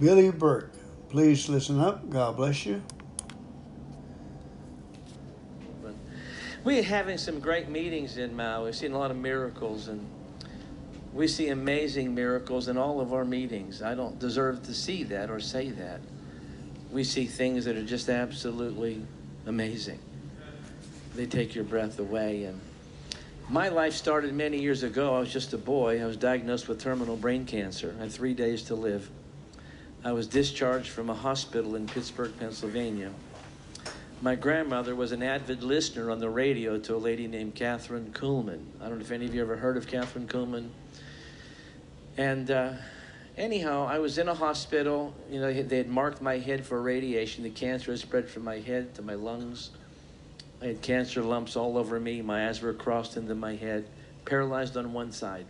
Billy Burke. Please listen up. God bless you. We're having some great meetings in Maui. We've seen a lot of miracles, and we see amazing miracles in all of our meetings. I don't deserve to see that or say that. We see things that are just absolutely amazing. They take your breath away. And my life started many years ago. I was just a boy. I was diagnosed with terminal brain cancer. I had three days to live. I was discharged from a hospital in Pittsburgh, Pennsylvania. My grandmother was an avid listener on the radio to a lady named Kathryn Kuhlman. I don't know if any of you ever heard of Kathryn Kuhlman. And uh, anyhow, I was in a hospital. You know, they had marked my head for radiation. The cancer had spread from my head to my lungs. I had cancer lumps all over me. My eyes were crossed into my head, paralyzed on one side.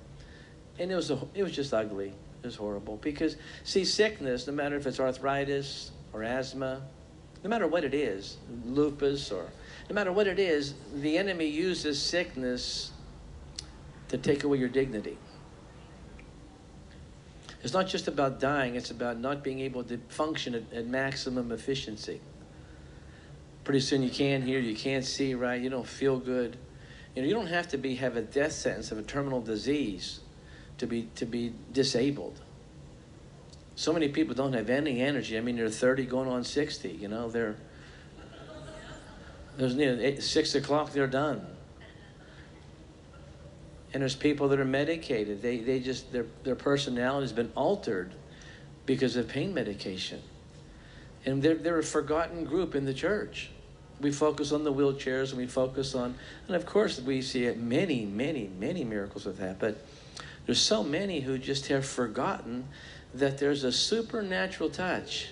And it was, a, it was just ugly. Was horrible. Because, see, sickness, no matter if it's arthritis or asthma, no matter what it is, lupus or no matter what it is, the enemy uses sickness to take away your dignity. It's not just about dying, it's about not being able to function at, at maximum efficiency. Pretty soon you can't hear, you can't see right, you don't feel good. You know, you don't have to be have a death sentence of a terminal disease to be to be disabled. So many people don't have any energy. I mean, they're 30 going on 60, you know, they're there's know, eight, six o'clock, they're done. And there's people that are medicated. They, they just, their, their personality has been altered because of pain medication. And they're, they're a forgotten group in the church. We focus on the wheelchairs and we focus on, and of course, we see it many, many, many miracles with that. But there's so many who just have forgotten that there's a supernatural touch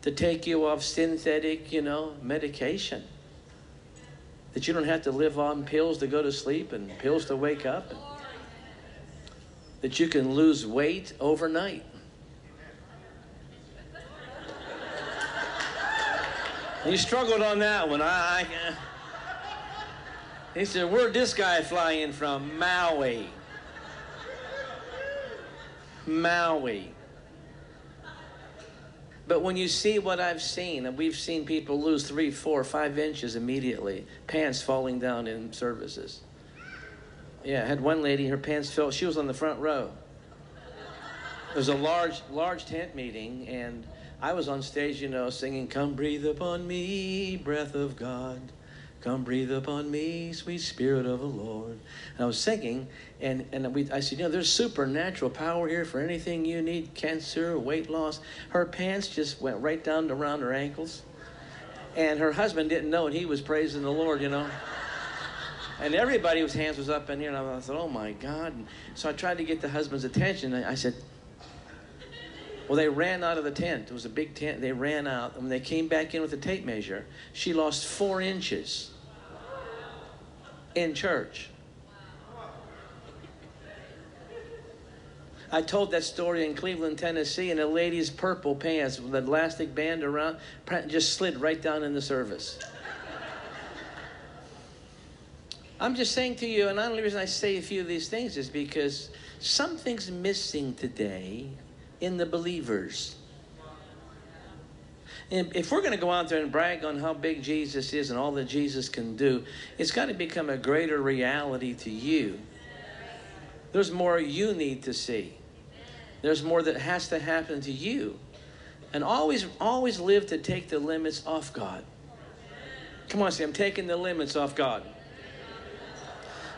to take you off synthetic, you know, medication that you don't have to live on pills to go to sleep and pills to wake up, that you can lose weight overnight. You struggled on that one. I, I he said, "Where'd this guy fly in from? Maui." Maui. But when you see what I've seen, and we've seen people lose three, four, five inches immediately, pants falling down in services. Yeah, I had one lady, her pants fell, she was on the front row. It was a large, large tent meeting, and I was on stage, you know, singing, Come breathe upon me, breath of God. Come breathe upon me, sweet spirit of the Lord. And I was singing, and, and we, I said, you know, there's supernatural power here for anything you need cancer, weight loss. Her pants just went right down around her ankles. And her husband didn't know, and he was praising the Lord, you know. And everybody everybody's hands was up in here, and I thought, oh my God. And so I tried to get the husband's attention. I said, well, they ran out of the tent. It was a big tent. They ran out. And when they came back in with a tape measure, she lost four inches in church. I told that story in Cleveland, Tennessee, and a lady's purple pants with an elastic band around just slid right down in the service. I'm just saying to you, and the only reason I say a few of these things is because something's missing today in the believers. If we're going to go out there and brag on how big Jesus is and all that Jesus can do, it's got to become a greater reality to you. There's more you need to see. There's more that has to happen to you. And always, always live to take the limits off God. Come on, say, I'm taking the limits off God.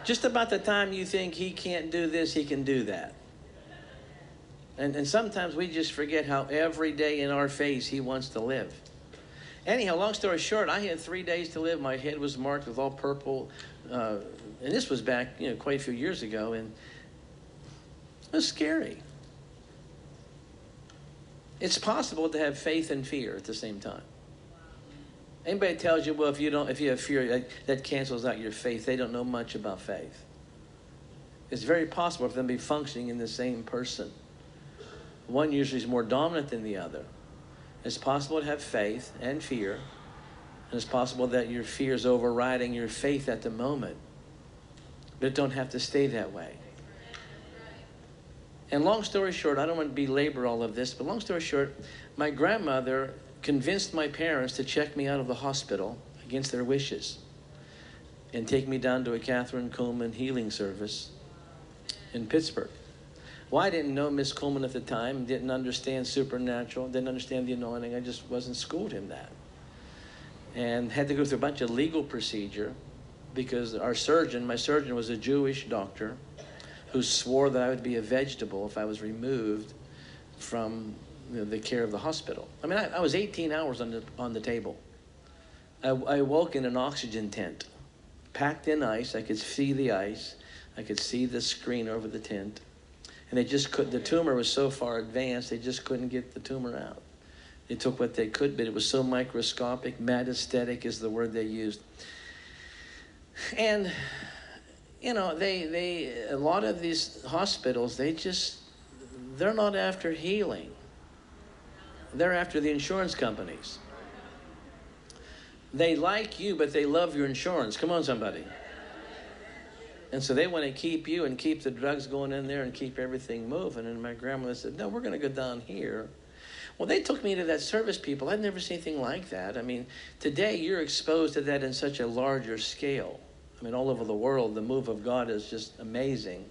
Just about the time you think He can't do this, He can do that. And, and sometimes we just forget how every day in our face He wants to live. Anyhow, long story short, I had three days to live. My head was marked with all purple. Uh, and this was back, you know, quite a few years ago. And it was scary. It's possible to have faith and fear at the same time. Anybody tells you, well, if you don't, if you have fear, that, that cancels out your faith. They don't know much about faith. It's very possible for them to be functioning in the same person. One usually is more dominant than the other. It's possible to have faith and fear, and it's possible that your fear is overriding your faith at the moment. But it don't have to stay that way. And long story short, I don't want to belabor all of this, but long story short, my grandmother convinced my parents to check me out of the hospital against their wishes and take me down to a Kathryn Kuhlman healing service in Pittsburgh. Well, I didn't know Miss Kuhlman at the time, didn't understand supernatural, didn't understand the anointing. I just wasn't schooled in that. And had to go through a bunch of legal procedure because our surgeon, my surgeon was a Jewish doctor who swore that I would be a vegetable if I was removed from you know, the care of the hospital. I mean, I, I, was 18 hours on the, on the table. I, I woke in an oxygen tent, packed in ice. I could see the ice. I could see the screen over the tent. And they just could, the tumor was so far advanced, they just couldn't get the tumor out. They took what they could, but it was so microscopic. Metastatic is the word they used. And, you know, they, they, a lot of these hospitals, they just, they're not after healing. They're after the insurance companies. They like you, but they love your insurance. Come on, somebody. And so they want to keep you and keep the drugs going in there and keep everything moving. And my grandmother said, No, we're going to go down here. Well, they took me to that service, people. I'd never seen anything like that. I mean, today you're exposed to that in such a larger scale. I mean, all over the world, the move of God is just amazing.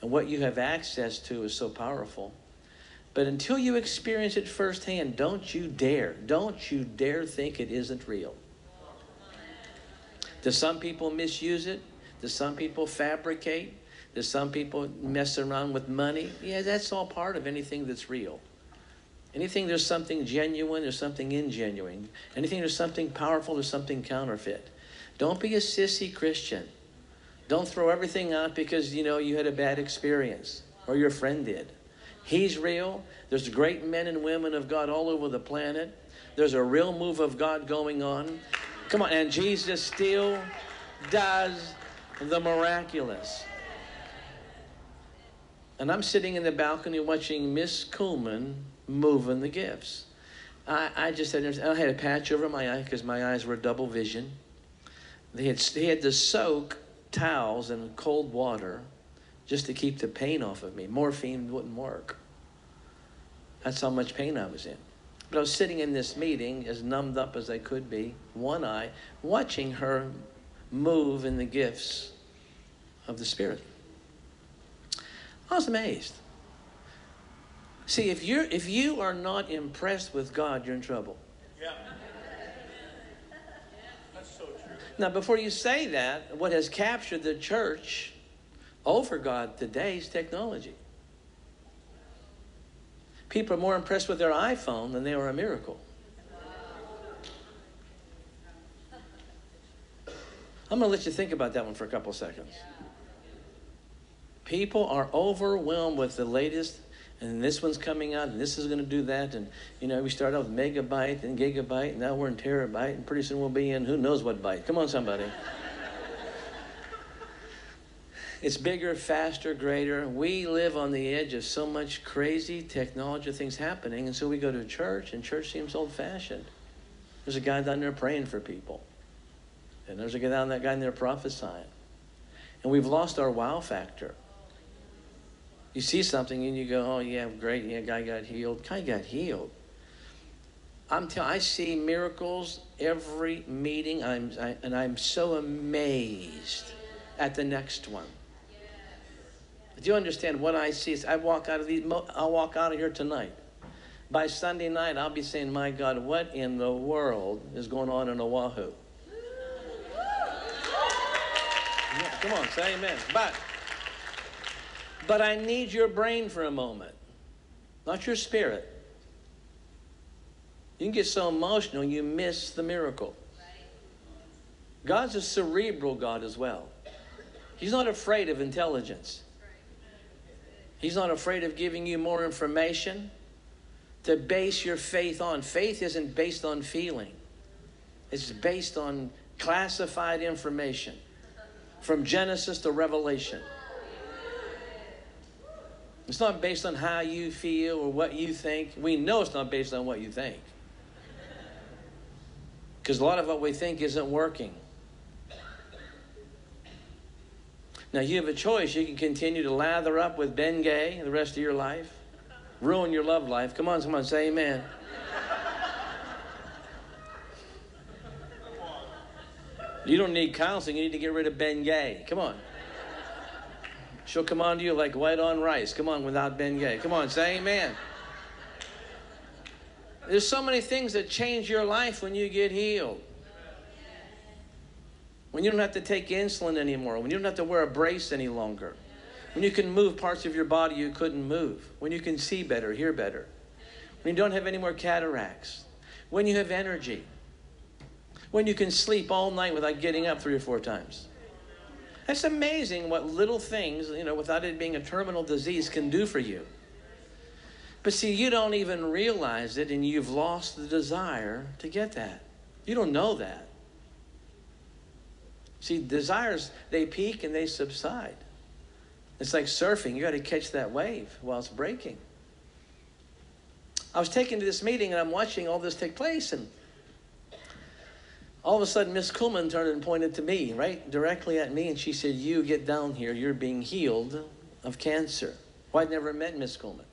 And what you have access to is so powerful. But until you experience it firsthand, don't you dare, don't you dare think it isn't real. Do some people misuse it? Do some people fabricate? Do some people mess around with money? Yeah, that's all part of anything that's real. Anything there's something genuine, there's something ingenuine. Anything there's something powerful, there's something counterfeit. Don't be a sissy Christian. Don't throw everything out because you know you had a bad experience or your friend did. He's real. There's great men and women of God all over the planet. There's a real move of God going on. Come on, and Jesus still does the miraculous. And I'm sitting in the balcony watching Miss Kuhlman moving the gifts. I, I just had, I had a patch over my eye because my eyes were double vision. They had, they had to soak towels in cold water just to keep the pain off of me. Morphine wouldn't work. That's how much pain I was in. But I was sitting in this meeting, as numbed up as I could be, one eye, watching her move in the gifts of the Spirit. I was amazed. See, if you're if you are not impressed with God, you're in trouble. Yeah. That's so true. Now, before you say that, what has captured the church over God today is technology. People are more impressed with their iPhone than they are a miracle. I'm going to let you think about that one for a couple seconds. People are overwhelmed with the latest, and this one's coming out, and this is going to do that. And, you know, we start off with megabyte and gigabyte, and now we're in terabyte, and pretty soon we'll be in who knows what byte. Come on, somebody. it's bigger, faster, greater. We live on the edge of so much crazy technology things happening, and so we go to church, and church seems old fashioned. There's a guy down there praying for people. And there's a guy down that guy in there prophesying. And we've lost our wow factor. You see something and you go, oh yeah, great, yeah, guy got healed. Guy got healed. I'm telling I see miracles every meeting. I'm I, and I'm so amazed at the next one. Do you understand what I see? I walk out of these I'll walk out of here tonight. By Sunday night, I'll be saying, My God, what in the world is going on in Oahu? Yeah, come on, say amen. But, but I need your brain for a moment, not your spirit. You can get so emotional you miss the miracle. God's a cerebral God as well. He's not afraid of intelligence. He's not afraid of giving you more information to base your faith on. Faith isn't based on feeling, it's based on classified information from Genesis to Revelation. It's not based on how you feel or what you think. We know it's not based on what you think. Because a lot of what we think isn't working. Now, you have a choice. You can continue to lather up with Bengay the rest of your life, ruin your love life. Come on, someone say amen. You don't need counseling. You need to get rid of Bengay. Come on. She'll come on to you like white on rice. Come on, without Bengay. Come on, say amen. There's so many things that change your life when you get healed. When you don't have to take insulin anymore. When you don't have to wear a brace any longer. When you can move parts of your body you couldn't move. When you can see better, hear better. When you don't have any more cataracts. When you have energy. When you can sleep all night without getting up three or four times. It's amazing what little things, you know, without it being a terminal disease, can do for you. But see, you don't even realize it, and you've lost the desire to get that. You don't know that. See, desires, they peak and they subside. It's like surfing. You got to catch that wave while it's breaking. I was taken to this meeting and I'm watching all this take place, and all of a sudden, Miss Kuhlman turned and pointed to me, right directly at me, and she said, You get down here, you're being healed of cancer. Well, I'd never met Miss Kuhlman.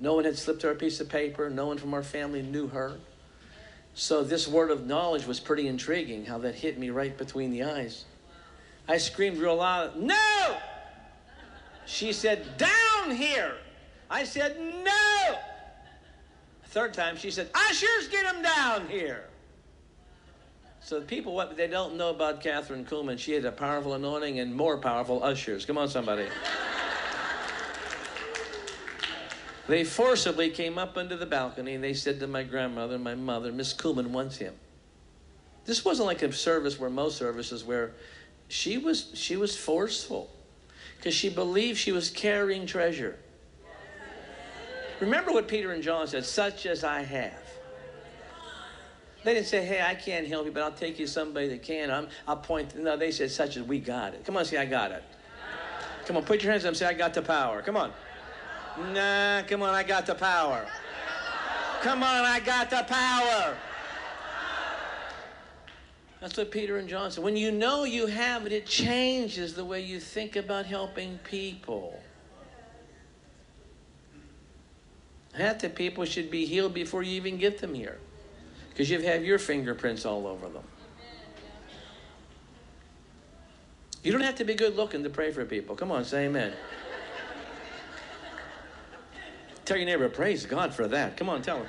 No one had slipped her a piece of paper, no one from our family knew her. So, this word of knowledge was pretty intriguing, how that hit me right between the eyes. I screamed real loud, No! She said, Down here! I said, No! Third time, she said, Ushers, get him down here! So the people, what they don't know about Kathryn Kuhlman, she had a powerful anointing and more powerful ushers. Come on, somebody. they forcibly came up into the balcony and they said to my grandmother, my mother, Miss Kuhlman wants him. This wasn't like a service where most services where she was she was forceful because she believed she was carrying treasure. Remember what Peter and John said, such as I have. They didn't say, hey, I can't help you, but I'll take you somebody that can. I'm, I'll point. No, they said, such as we got it. Come on, say, I got it. Come on, put your hands up and say, I got the power. Come on. Nah, come on, I got the power. Come on, I got the power. That's what Peter and John said. When you know you have it, it changes the way you think about helping people. Half the people should be healed before you even get them here because you have had your fingerprints all over them. You don't have to be good looking to pray for people. Come on, say amen. tell your neighbor, praise God for that. Come on, tell him.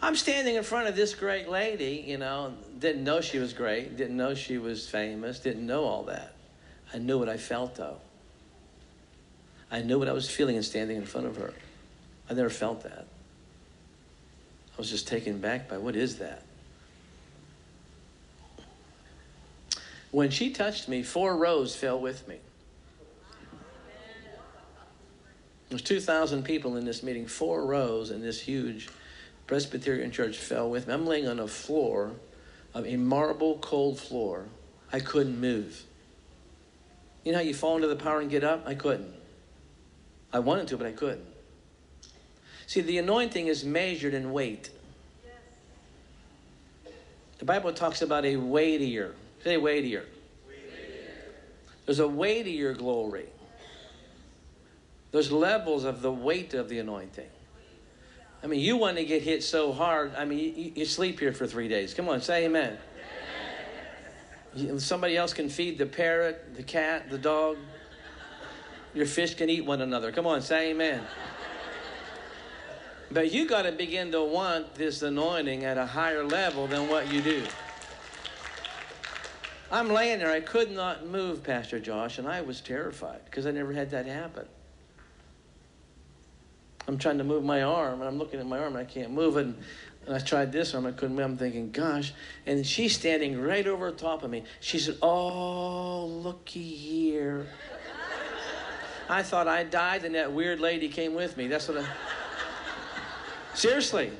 I'm standing in front of this great lady, you know, didn't know she was great, didn't know she was famous, didn't know all that. I knew what I felt though. I knew what I was feeling in standing in front of her. I never felt that. I was just taken back by what is that? When she touched me, four rows fell with me. There's 2,000 people in this meeting. Four rows in this huge Presbyterian church fell with me. I'm laying on a floor, a marble cold floor. I couldn't move. You know how you fall into the power and get up? I couldn't. I wanted to, but I couldn't. See, the anointing is measured in weight. The Bible talks about a weightier. Say weightier. There's a weightier glory. There's levels of the weight of the anointing. I mean, you want to get hit so hard. I mean, you, you sleep here for three days. Come on, say amen. amen. Somebody else can feed the parrot, the cat, the dog. Your fish can eat one another. Come on, say amen. But you got to begin to want this anointing at a higher level than what you do. I'm laying there. I could not move, Pastor Josh, and I was terrified because I never had that happen. I'm trying to move my arm, and I'm looking at my arm, and I can't move it. And I tried this arm, I couldn't move. I'm thinking, gosh. And she's standing right over top of me. She said, Oh, looky here. I thought I died and that weird lady came with me. That's what I. Seriously.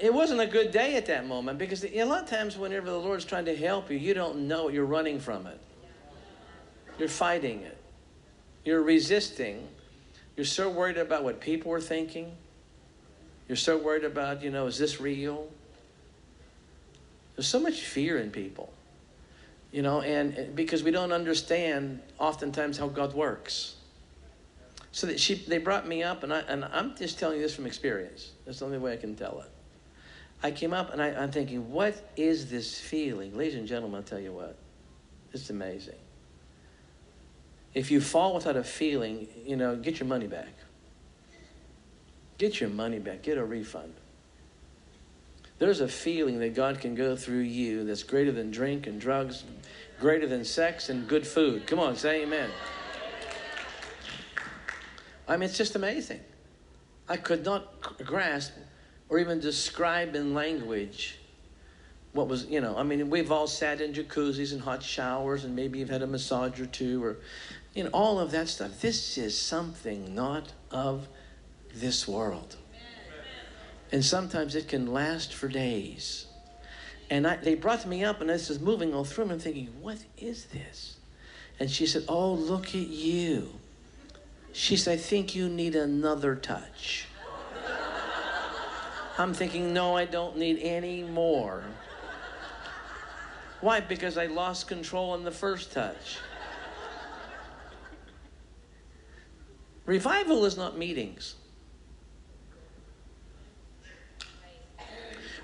It wasn't a good day at that moment because a lot of times, whenever the Lord's trying to help you, you don't know you're running from it. You're fighting it. You're resisting. You're so worried about what people are thinking. You're so worried about, you know, is this real? There's so much fear in people, you know, and eh, because we don't understand oftentimes how God works. So that she, they brought me up, and, I, and I'm just telling you this from experience. That's the only way I can tell it. I came up and I, I'm thinking, what is this feeling? Ladies and gentlemen, I'll tell you what. It's amazing. If you fall without a feeling, you know, get your money back. Get your money back. Get a refund. There's a feeling that God can go through you that's greater than drink and drugs, greater than sex and good food. Come on, say amen. I mean, it's just amazing. I could not grasp or even describe in language what was, you know, I mean, we've all sat in jacuzzis and hot showers and maybe you've had a massage or two or, you know, all of that stuff. This is something not of this world. And sometimes it can last for days. And I, they brought me up, and this is moving all through, and I'm thinking, what is this? And she said, Oh, look at you. She said, I think you need another touch. I'm thinking, no, I don't need any more. Why? Because I lost control in the first touch. Revival is not meetings.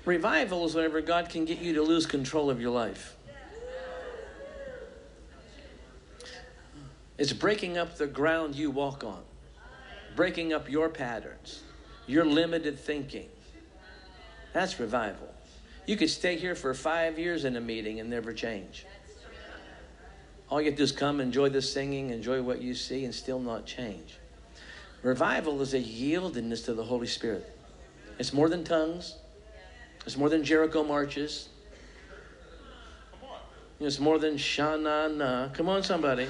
Revival is whenever God can get you to lose control of your life. It's breaking up the ground you walk on, breaking up your patterns, your limited thinking. That's revival. You could stay here for five years in a meeting and never change. All you have to do is come, enjoy the singing, enjoy what you see, and still not change. Revival is a yieldedness to the Holy Spirit. It's more than tongues. It's more than Jericho marches. It's more than Shana na. Come on, somebody.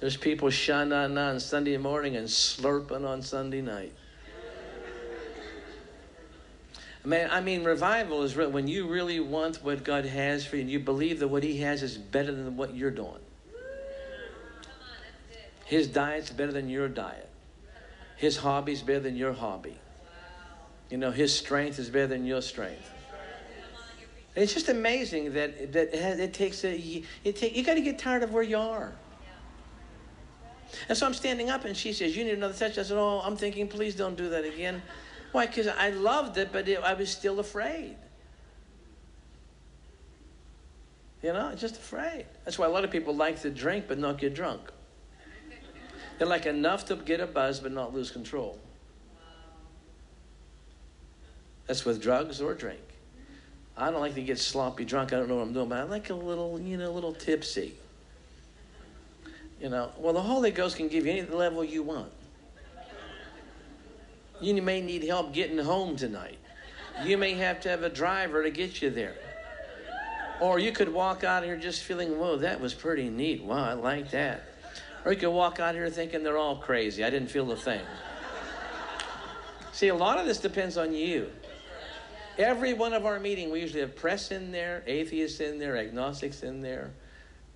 There's people shana na on Sunday morning and slurping on Sunday night. Man, I mean, revival is when you really want what God has for you and you believe that what He has is better than what you're doing. His diet's better than your diet. His hobby's better than your hobby. You know, His strength is better than your strength. It's just amazing that, that it takes a, it take, you got to get tired of where you are. And so I'm standing up, and she says, You need another touch. I said, Oh, I'm thinking, please don't do that again. Why? Because I loved it, but it, I was still afraid. You know, just afraid. That's why a lot of people like to drink but not get drunk. They like enough to get a buzz but not lose control. That's with drugs or drink. I don't like to get sloppy drunk. I don't know what I'm doing, but I like a little, you know, a little tipsy. You know, well, the Holy Ghost can give you any level you want. You may need help getting home tonight. You may have to have a driver to get you there. Or you could walk out here just feeling, whoa, that was pretty neat. Wow, I like that. Or you could walk out here thinking they're all crazy. I didn't feel a thing. See, a lot of this depends on you. Every one of our meeting, we usually have press in there, atheists in there, agnostics in there,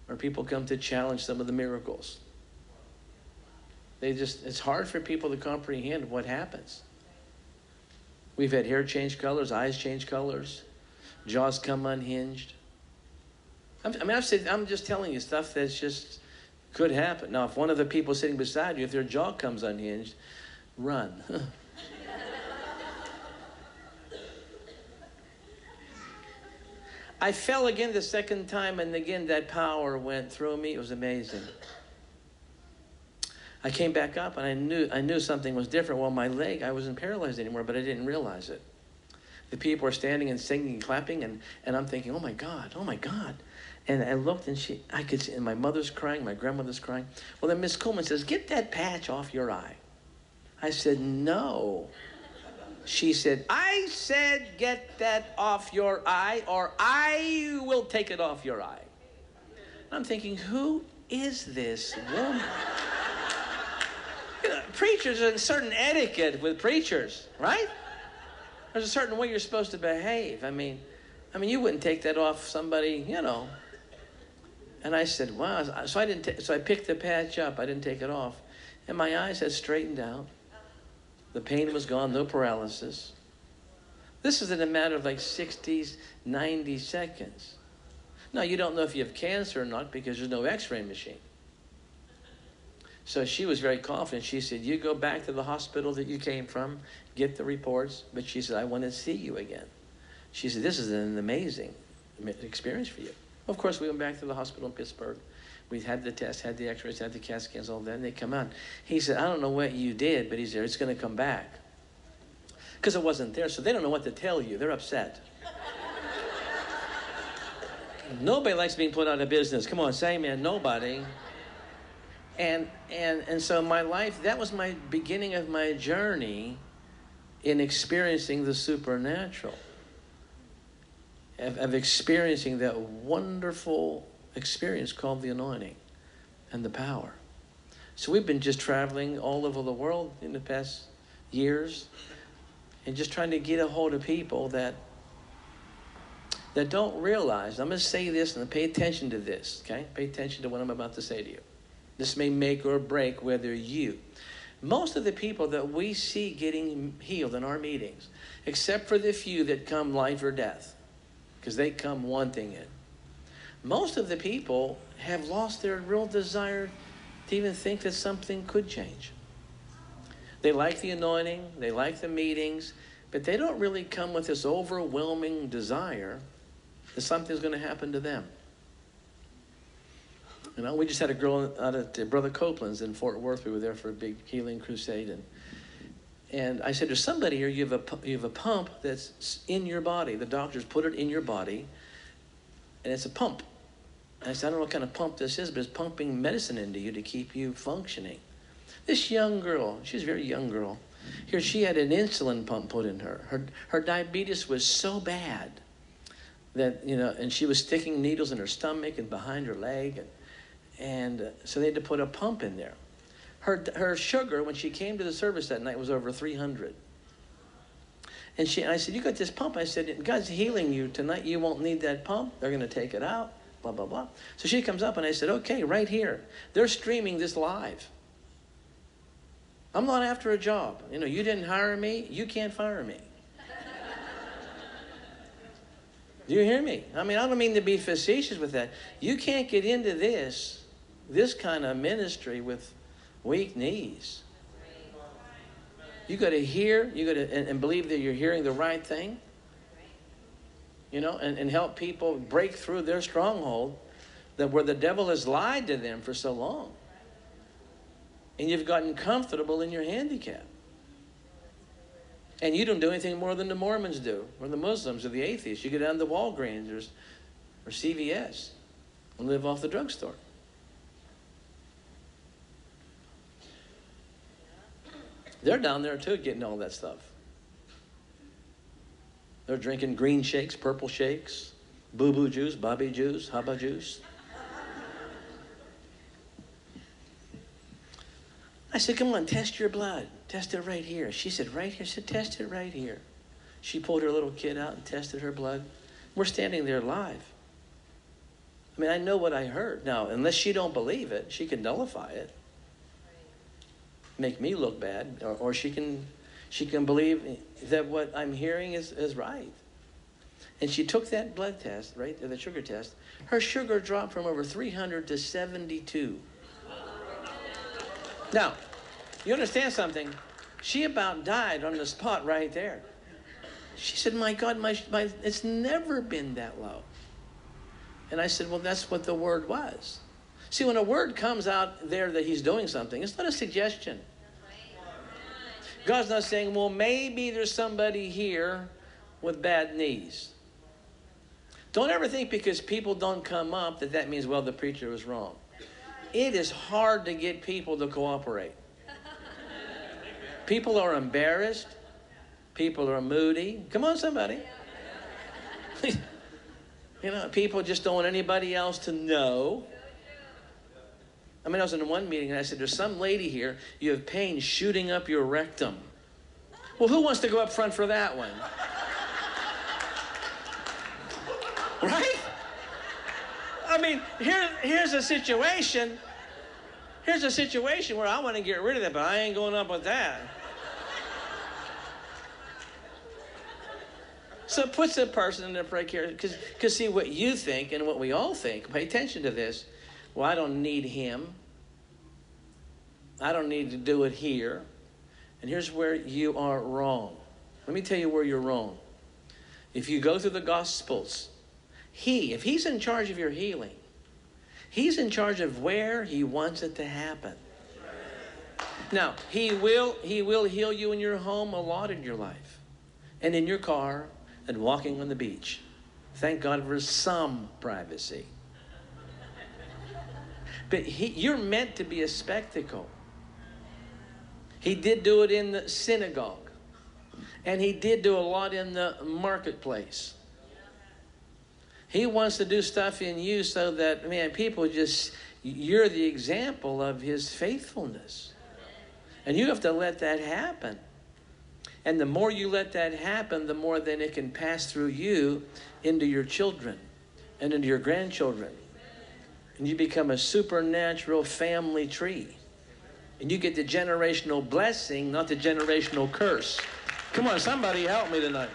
or people come to challenge some of the miracles. They just, it's hard for people to comprehend what happens. We've had hair change colors, eyes change colors, jaws come unhinged. i mean, I've said, I'm just telling you stuff that's just could happen. Now, if one of the people sitting beside you, if their jaw comes unhinged, run. I fell again the second time, and again that power went through me. It was amazing. I came back up, and I knew I knew something was different. Well, my leg, I wasn't paralyzed anymore, but I didn't realize it. The people are standing and singing and clapping, and, and I'm thinking, oh my God, oh my God. And I looked, and she, I could see, and my mother's crying, my grandmother's crying. Well, then Miss Kuhlman says, get that patch off your eye. I said, no. She said, I said, get that off your eye, or I will take it off your eye. And I'm thinking, who is this woman? preachers, a certain etiquette with preachers, right? There's a certain way you're supposed to behave. I mean, I mean, you wouldn't take that off somebody, you know. And I said, wow. So I didn't. T- so I picked the patch up. I didn't take it off, and my eyes had straightened out. The pain was gone, no paralysis. This is in a matter of like 60, 90 seconds. Now, you don't know if you have cancer or not because there's no x ray machine. So she was very confident. She said, You go back to the hospital that you came from, get the reports. But she said, I want to see you again. She said, This is an amazing experience for you. Of course, we went back to the hospital in Pittsburgh. We had the test, had the x rays, had the CAT scans, all that, and they come out. He said, I don't know what you did, but he said, It's going to come back. Because it wasn't there, so they don't know what to tell you. They're upset. Nobody likes being put out of business. Come on, say amen. Nobody and and and so my life that was my beginning of my journey in experiencing the supernatural of, of experiencing that wonderful experience called the anointing and the power. So we've been just traveling all over the world in the past years and just trying to get a hold of people that that don't realize i'm going to say this and pay attention to this okay? Pay attention to what i'm about to say to you. This may make or break whether you. Most of the people that we see getting healed in our meetings, except for the few that come life or death, because they come wanting it, most of the people have lost their real desire to even think that something could change. They like the anointing, they like the meetings, but they don't really come with this overwhelming desire that something's going to happen to them. You know, we just had a girl out at uh, Brother Copeland's in Fort Worth. We were there for a big healing crusade, and and I said, "There's somebody here. You have a you have a pump that's in your body. The doctors put it in your body, and it's a pump." And I said, "I don't know what kind of pump this is, but it's pumping medicine into you to keep you functioning." This young girl, she's a very young girl. Here, she had an insulin pump put in her. Her her diabetes was so bad that you know, and she was sticking needles in her stomach and behind her leg and and uh, so they had to put a pump in there. Her, her sugar, when she came to the service that night, was over 300. And she, and I said, You got this pump. I said, God's healing you tonight. You won't need that pump. They're going to take it out, blah, blah, blah. So she comes up and I said, Okay, right here. They're streaming this live. I'm not after a job. You know, you didn't hire me, you can't fire me. Do you hear me? I mean, I don't mean to be facetious with that. You can't get into this this kind of ministry with weak knees. You got to hear, you got to, and, and, believe that you're hearing the right thing, you know, and, and help people break through their stronghold that where the devil has lied to them for so long. And you've gotten comfortable in your handicap. And you don't do anything more than the Mormons do, or the Muslims, or the atheists. You go down to Walgreens or, or CVS and live off the drugstore. They're down there too getting all that stuff. They're drinking green shakes, purple shakes, boo boo juice, bobby juice, haba juice. I said, Come on, test your blood. Test it right here. She said, Right here. I said, Test it right here. She pulled her little kid out and tested her blood. We're standing there live. I mean, I know what I heard. Now, unless she don't believe it, she can nullify it make me look bad, or, or she can she can believe that what I'm hearing is, is right. And she took that blood test, right, the sugar test. Her sugar dropped from over 300 to 72. Now, you understand something? She about died on the spot right there. She said, My God, my, my, it's never been that low. And I said, Well, that's what the word was. See, when a word comes out there that he's doing something, it's not a suggestion. God's not saying, well, maybe there's somebody here with bad knees. Don't ever think because people don't come up that that means, well, the preacher was wrong. It is hard to get people to cooperate. People are embarrassed. People are moody. Come on, somebody. you know, people just don't want anybody else to know. I mean, I was in one meeting and I said, There's some lady here, you have pain shooting up your rectum. Well, who wants to go up front for that one? right? I mean, here, here's a situation. Here's a situation where I want to get rid of that, but I ain't going up with that. So it puts a person in a precarious because see what you think and what we all think. Pay attention to this well, I don't need him. I don't need to do it here. And here's where you are wrong. Let me tell you where you're wrong. If you go through the Gospels, he, if he's in charge of your healing, he's in charge of where he wants it to happen. Now, he will he will heal you in your home a lot in your life. And in your car and walking on the beach. Thank God for some privacy. But he, you're meant to be a spectacle. He did do it in the synagogue. And he did do a lot in the marketplace. He wants to do stuff in you so that, man, people just, you're the example of his faithfulness. And you have to let that happen. And the more you let that happen, the more then it can pass through you into your children and into your grandchildren. And you become a supernatural family tree. And you get the generational blessing, not the generational curse. Come on, somebody help me tonight.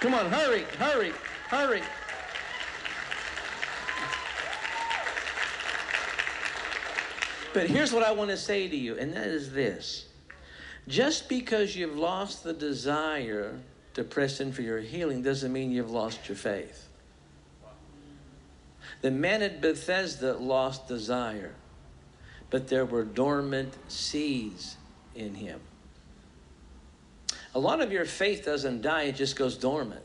Come on, hurry, hurry, hurry. But here's what I want to say to you, and that is this. Just because you've lost the desire to press in for your healing doesn't mean you've lost your faith. The man at Bethesda lost desire, but there were dormant seeds in him. A lot of your faith doesn't die, it just goes dormant.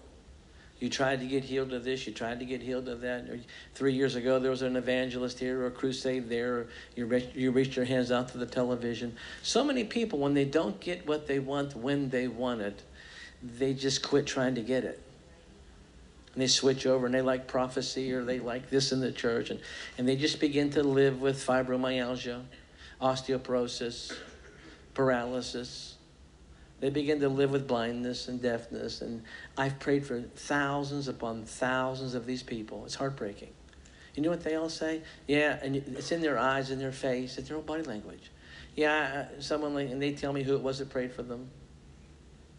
You tried to get healed of this, you tried to get healed of that. Three years ago, there was an evangelist here or a crusade there, or you you reached your hands out to the television. So many people, when they don't get what they want when they want it, they just quit trying to get it. And they switch over and they like prophecy or they like this in the church, and, and they just begin to live with fibromyalgia, osteoporosis, paralysis they begin to live with blindness and deafness. And I've prayed for thousands upon thousands of these people. It's heartbreaking. You know what they all say? Yeah, and it's in their eyes, in their face, it's their own body language. Yeah, uh, someone like, and they tell me who it was that prayed for them.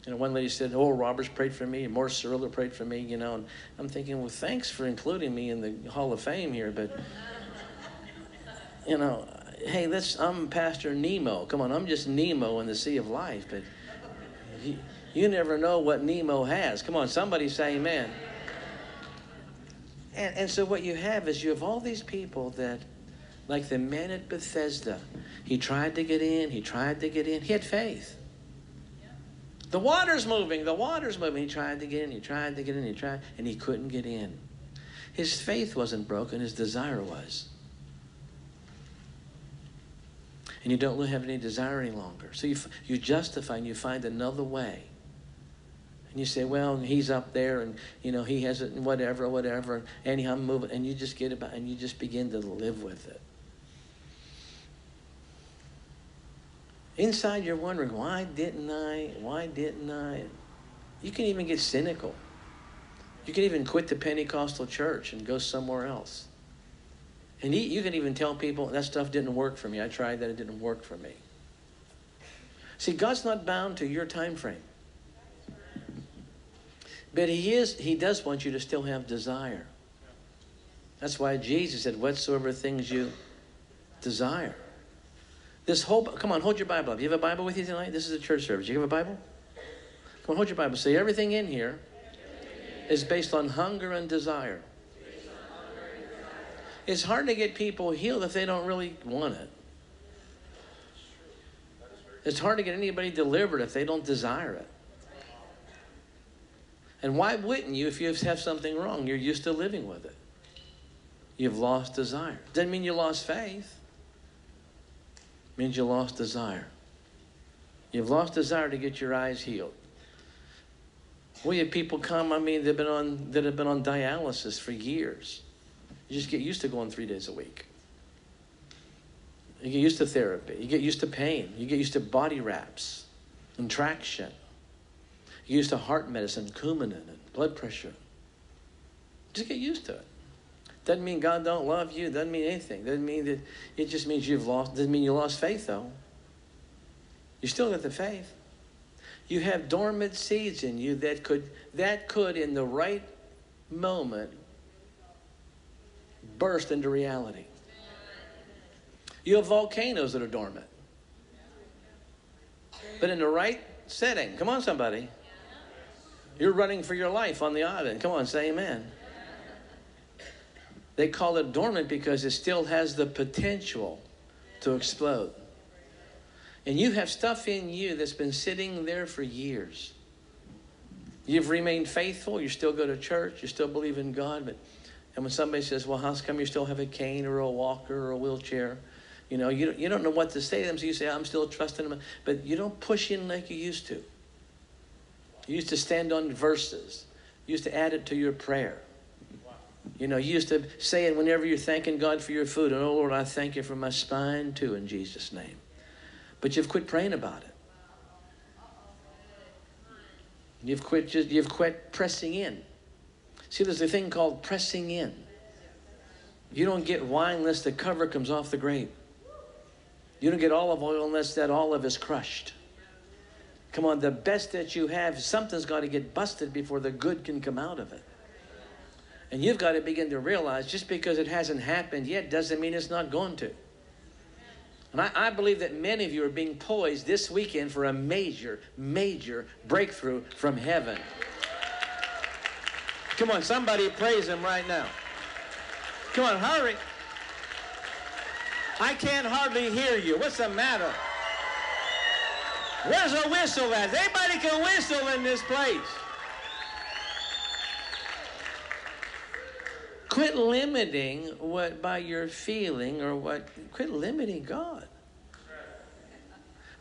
You know, one lady said, "Oh, Roberts prayed for me, and Morris Cerullo prayed for me." You know, and I'm thinking, well, thanks for including me in the Hall of Fame here, but you know, hey, let's. I'm Pastor Nemo. Come on, I'm just Nemo in the sea of life, but you, you never know what Nemo has. Come on, somebody say amen. And, and so what you have is you have all these people that, like the man at Bethesda, he tried to get in, he tried to get in, he had faith. The water's moving, the water's moving. He tried to get in, he tried to get in, he tried, and he couldn't get in. His faith wasn't broken, his desire was. and you don't have any desire any longer. So you, you justify and you find another way. And you say, well, he's up there and, you know, he has it and whatever, whatever. And I'm moving. And you just get about and you just begin to live with it. Inside you're wondering, why didn't I? Why didn't I? You can even get cynical. You can even quit the Pentecostal church and go somewhere else. And you can even tell people that stuff didn't work for me. I tried that, it didn't work for me. See, God's not bound to your time frame. But he is, he does want you to still have desire. That's why Jesus said, whatsoever things you desire. This whole, come on, hold your Bible up. You have a Bible with you tonight? This is a church service. You have a Bible? Come on, hold your Bible. Say everything in here is based on hunger and desire. It's hard to get people healed if they don't really want it. It's hard to get anybody delivered if they don't desire it. And why wouldn't you if you have something wrong? You're used to living with it. You've lost desire. Doesn't mean you lost faith. Means you lost desire. You've lost desire to get your eyes healed. We have people come, I mean, they've been on that have been on dialysis for years. You just get used to going three days a week. You get used to therapy. You get used to pain. You get used to body wraps and traction. You get used to heart medicine, Coumadin, and blood pressure. Just get used to it. Doesn't mean God don't love you. Doesn't mean anything. Doesn't mean that. It just means you've lost. Doesn't mean you lost faith though. You still got the faith. You have dormant seeds in you that could, that could in the right moment, burst into reality. You have volcanoes that are dormant. But in the right setting, come on, somebody. You're running for your life on the island. Come on, say amen. They call it dormant because it still has the potential to explode. And you have stuff in you that's been sitting there for years. You've remained faithful, you still go to church, you still believe in God, but and when somebody says, Well, how come you still have a cane or a walker or a wheelchair? You know, you don't, you don't know what to say to them, so you say, I'm still trusting them. But you don't push in like you used to. You used to stand on verses, you used to add it to your prayer. You know, you used to say it whenever you're thanking God for your food. And, oh, Lord, I thank you for my spine, too, in Jesus' name. But you've quit praying about it. You've quit just you've quit pressing in. See, there's a thing called pressing in. You don't get wine unless the cover comes off the grape. You don't get olive oil unless that olive is crushed. Come on, the best that you have, something's got to get busted before the good can come out of it. And you've got to begin to realize just because it hasn't happened yet doesn't mean it's not going to. And I, I, believe that many of you are being poised this weekend for a major, major breakthrough from heaven. Come on, somebody praise him right now. Come on, hurry. I can't hardly hear you. What's the matter? Where's a whistle at? Anybody can whistle in this place. Quit limiting what by your feeling or what, quit limiting God.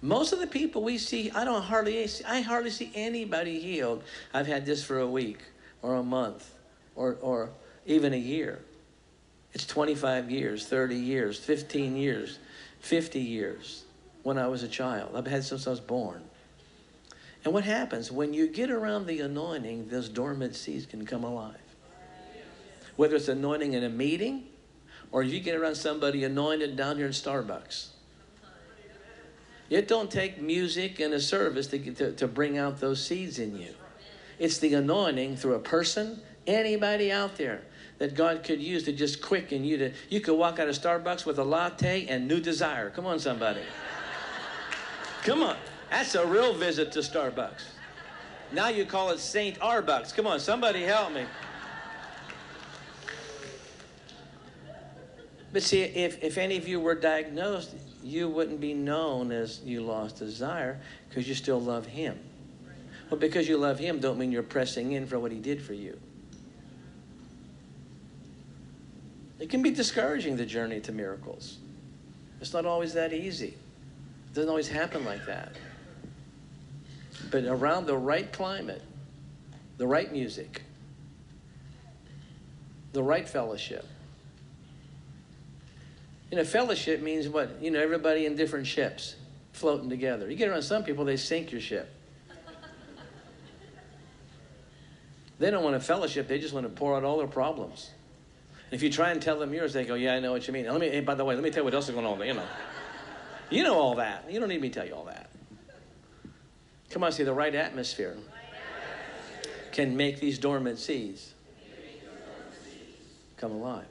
Most of the people we see, I don't hardly, I hardly see anybody healed. I've had this for a week or a month or, or even a year. It's 25 years, 30 years, 15 years, 50 years when I was a child. I've had since I was born. And what happens when you get around the anointing, those dormant seeds can come alive whether it's anointing in a meeting or you get around somebody anointed down here in Starbucks. It don't take music and a service to, to, to bring out those seeds in you. It's the anointing through a person, anybody out there that God could use to just quicken you to you could walk out of Starbucks with a latte and new desire. Come on, somebody. Come on. That's a real visit to Starbucks. Now you call it Saint Arbucks. Come on, somebody help me. But see, if, if any of you were diagnosed, you wouldn't be known as you lost desire because you still love Him. Well, because you love Him, don't mean you're pressing in for what He did for you. It can be discouraging, the journey to miracles. It's not always that easy, it doesn't always happen like that. But around the right climate, the right music, the right fellowship, you know, fellowship means what? You know, everybody in different ships floating together. You get around some people, they sink your ship. they don't want a fellowship, they just want to pour out all their problems. if you try and tell them yours, they go, Yeah, I know what you mean. let me, hey, by the way, let me tell you what else is going on. You know, you know all that. You don't need me to tell you all that. Come on, see, the right atmosphere can make these dormant seeds come alive.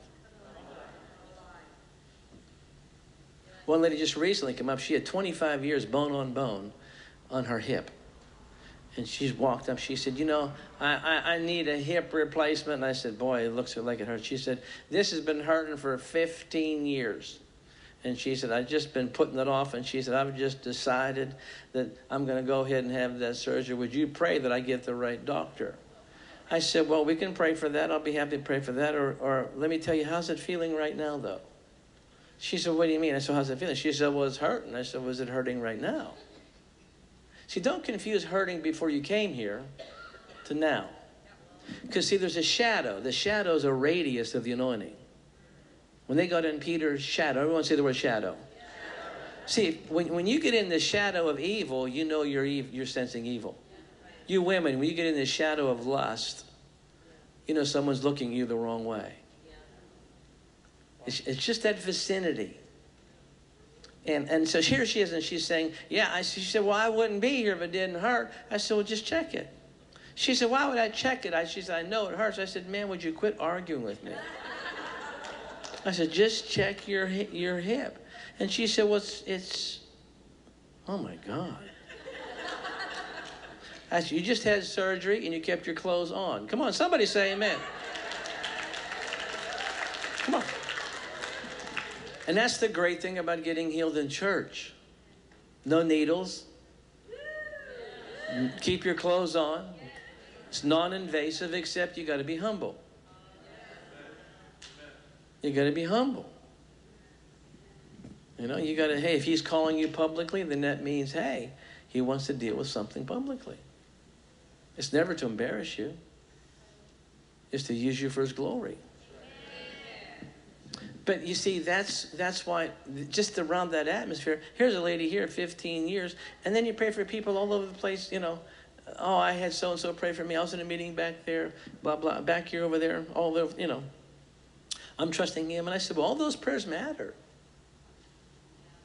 One lady just recently came up. She had 25 years bone on bone on her hip. And she's walked up. She said, You know, I, I, I, need a hip replacement. And I said, Boy, it looks like it hurts. She said, This has been hurting for 15 years. And she said, I've just been putting it off. And she said, I've just decided that I'm going to go ahead and have that surgery. Would you pray that I get the right doctor? I said, Well, we can pray for that. I'll be happy to pray for that. Or, or let me tell you, how's it feeling right now, though? She said, What do you mean? I said, How's it feeling? She said, Well, it's hurting. I said, Was it hurting right now? See, don't confuse hurting before you came here to now. Because, see, there's a shadow. The shadow is a radius of the anointing. When they got in Peter's shadow, everyone say the word shadow. See, when, when you get in the shadow of evil, you know you're, you're sensing evil. You women, when you get in the shadow of lust, you know someone's looking you the wrong way. It's, it's just that vicinity. And, and so here she is, and she's saying, Yeah. I, she said, Well, I wouldn't be here if it didn't hurt. I said, Well, just check it. She said, Why would I check it? I, she said, I know it hurts. I said, Man, would you quit arguing with me? I said, Just check your, your hip. And she said, Well, it's, it's oh my God. I said, You just had surgery and you kept your clothes on. Come on, somebody say amen. Come on. And that's the great thing about getting healed in church. No needles. Keep your clothes on. It's non invasive, except you got to be humble. You got to be humble. You know, you got to, hey, if he's calling you publicly, then that means, hey, he wants to deal with something publicly. It's never to embarrass you, it's to use you for his glory. But you see, that's that's why just around that atmosphere. Here's a lady here, 15 years, and then you pray for people all over the place. You know, oh, I had so and so pray for me. I was in a meeting back there, blah blah, back here, over there, all the you know. I'm trusting Him, and I said, well, all those prayers matter.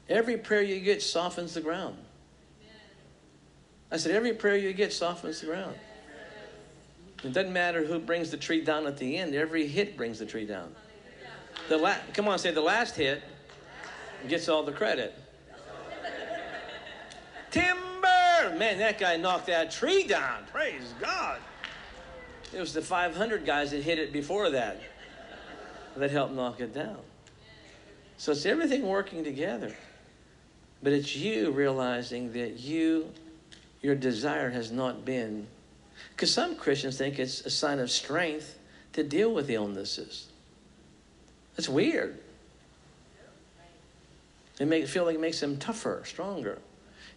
Every prayer you get softens the ground. I said, every prayer you get softens the ground. It doesn't matter who brings the tree down at the end. Every hit brings the tree down. The la- come on, say the last hit gets all the credit. Timber! Man, that guy knocked that tree down. Praise God. It was the 500 guys that hit it before that that helped knock it down. So it's everything working together. But it's you realizing that you, your desire has not been. Because some Christians think it's a sign of strength to deal with illnesses. It's weird. It makes it feel like it makes them tougher, stronger.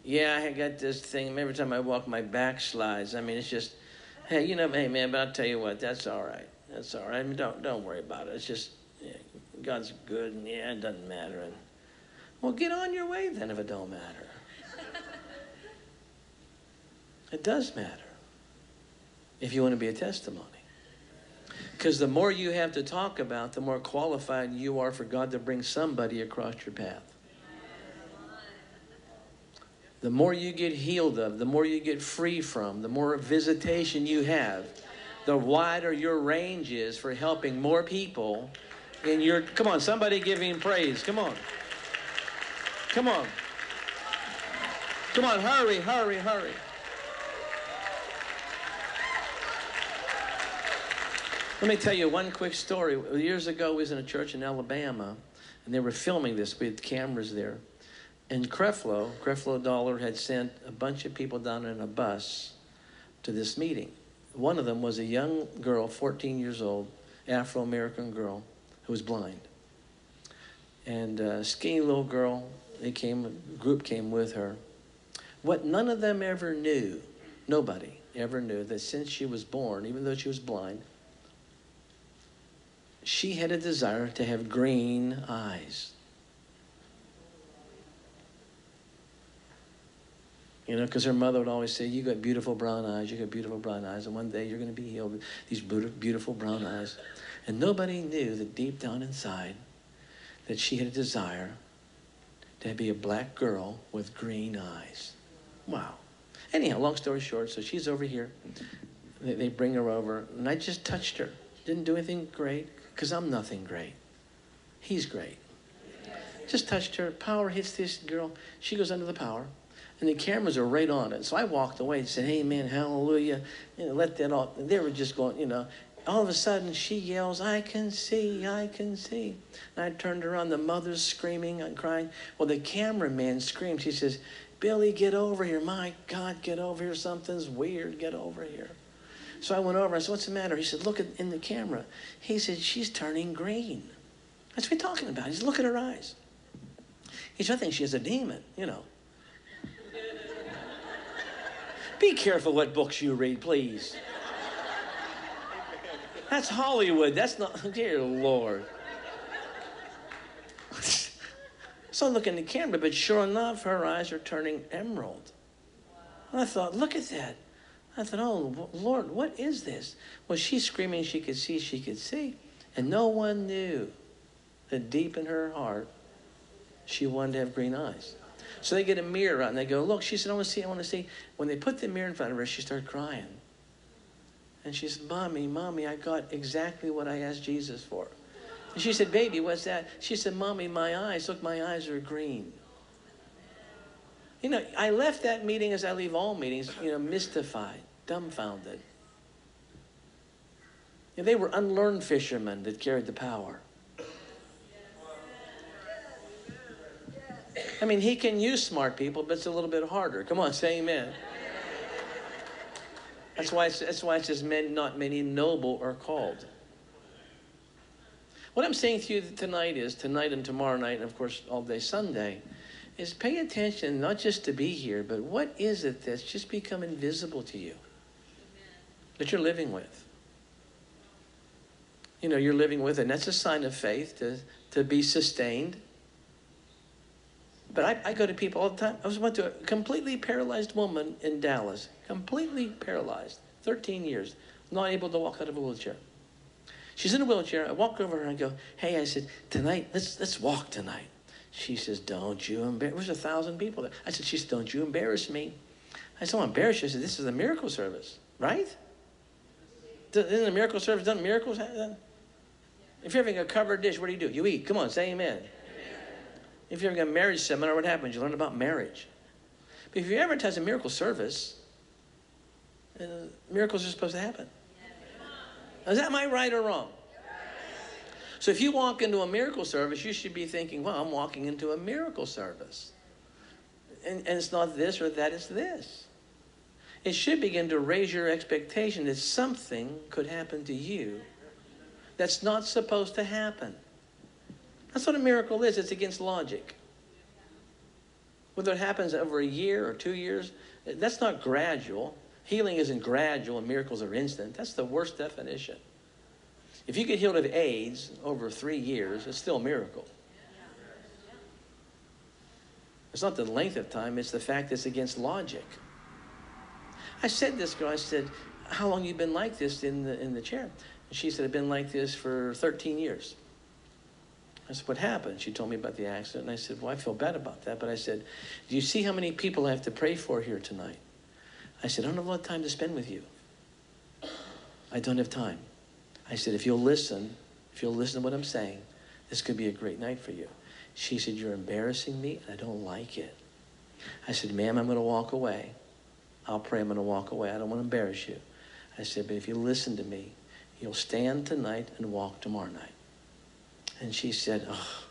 Yeah, I got this thing. Every time I walk, my back slides. I mean, it's just, hey, you know, hey man, but I'll tell you what, that's all right. That's all right. I mean, don't don't worry about it. It's just, yeah, God's good, and yeah, it doesn't matter. And well, get on your way then if it don't matter. it does matter if you want to be a testimony. Because the more you have to talk about, the more qualified you are for God to bring somebody across your path. The more you get healed of, the more you get free from, the more visitation you have, the wider your range is for helping more people in your. Come on, somebody give him praise. Come on. Come on. Come on, hurry, hurry, hurry. Let me tell you one quick story. Years ago, we was in a church in Alabama, and they were filming this. We had cameras there. And Creflo, Creflo Dollar, had sent a bunch of people down in a bus to this meeting. One of them was a young girl, 14 years old, Afro American girl, who was blind. And a skinny little girl, they came, a group came with her. What none of them ever knew, nobody ever knew, that since she was born, even though she was blind, she had a desire to have green eyes. You know, because her mother would always say, You got beautiful brown eyes, you got beautiful brown eyes, and one day you're going to be healed with these beautiful brown eyes. And nobody knew that deep down inside that she had a desire to be a black girl with green eyes. Wow. Anyhow, long story short, so she's over here. They, bring her over, and I just touched her. Didn't do anything great because I'm nothing great. He's great. Just touched her. Power hits this girl. She goes under the power. And the cameras are right on it. So I walked away and said, Hey, man, hallelujah. You know, let that all. They were just going, you know. All of a sudden, she yells, I can see, I can see. And I turned around. The mother's screaming and crying. Well, the cameraman screams. He says, Billy, get over here. My God, get over here. Something's weird. Get over here. So I went over. I said, What's the matter? He said, Look at, in the camera. He said, She's turning green. That's what he's talking about. He's look at her eyes. He said, I think she has a demon, you know. Be careful what books you read, please. That's Hollywood. That's not, dear Lord. so I look in the camera, but sure enough, her eyes are turning emerald. And I thought, look at that. I thought, oh, Lord, what is this? Well, she's screaming she could see, she could see. And no one knew that deep in her heart, She wanted to have green eyes. So they get a mirror out and they go, Look, she said, I want to see, I want to see. When they put the mirror in front of her, she started crying. And she said, Mommy, Mommy, I got exactly what I asked Jesus for. And she said, Baby, what's that? She said, Mommy, my eyes, look, my eyes are green. You know, I left that meeting as I leave all meetings, you know, mystified, dumbfounded. And they were unlearned fishermen that carried the power. I mean, he can use smart people, but it's a little bit harder. Come on, say amen. That's why, that's why it says men, not many noble are called. What I'm saying to you tonight is, tonight and tomorrow night, and of course all day Sunday, is pay attention not just to be here, but what is it that's just become invisible to you that you're living with? You know, you're living with, and that's a sign of faith to, to be sustained. But I, I go to people all the time. I was went to a completely paralyzed woman in Dallas, completely paralyzed, 13 years, not able to walk out of a wheelchair. She's in a wheelchair. I walk over her and go, "Hey," I said, "Tonight, let's let's walk tonight." She says, "Don't you embarrass." There's a thousand people there. I said, "She said, don't you embarrass me." I said, "I'm embarrass you." I said, "This is a miracle service, right?" Isn't a miracle service done miracles? Happen? If you're having a covered dish, what do you do? You eat. Come on, say amen. If you're having a marriage seminar, what happens? You learn about marriage. But if you advertise a miracle service, uh, miracles are supposed to happen. Is that my right or wrong? So if you walk into a miracle service, you should be thinking, well, I'm walking into a miracle service. And, and it's not this or that, it's this. It should begin to raise your expectation that something could happen to you that's not supposed to happen. That's what a miracle is. It's against logic. Whether it happens over a year or two years, that's not gradual. Healing isn't gradual and miracles are instant. That's the worst definition. If you get healed of AIDS over three years, it's still a miracle. It's not the length of time, it's the fact that it's against logic. I said this girl, I said, How long you been like this in the, in the chair? And she said, I've been like this for 13 years. I said, What happened? She told me about the accident. And I said, Well, I feel bad about that. But I said, Do you see how many people I have to pray for here tonight? I said, I don't have a lot of time to spend with you. I don't have time. I said, If you'll listen, if you'll listen to what I'm saying, this could be a great night for you. She said, You're embarrassing me, and I don't like it. I said, Ma'am, I'm going to walk away. I'll pray I'm going to walk away. I don't want to embarrass you. I said, But if you listen to me, you'll stand tonight and walk tomorrow night. And she said, Oh.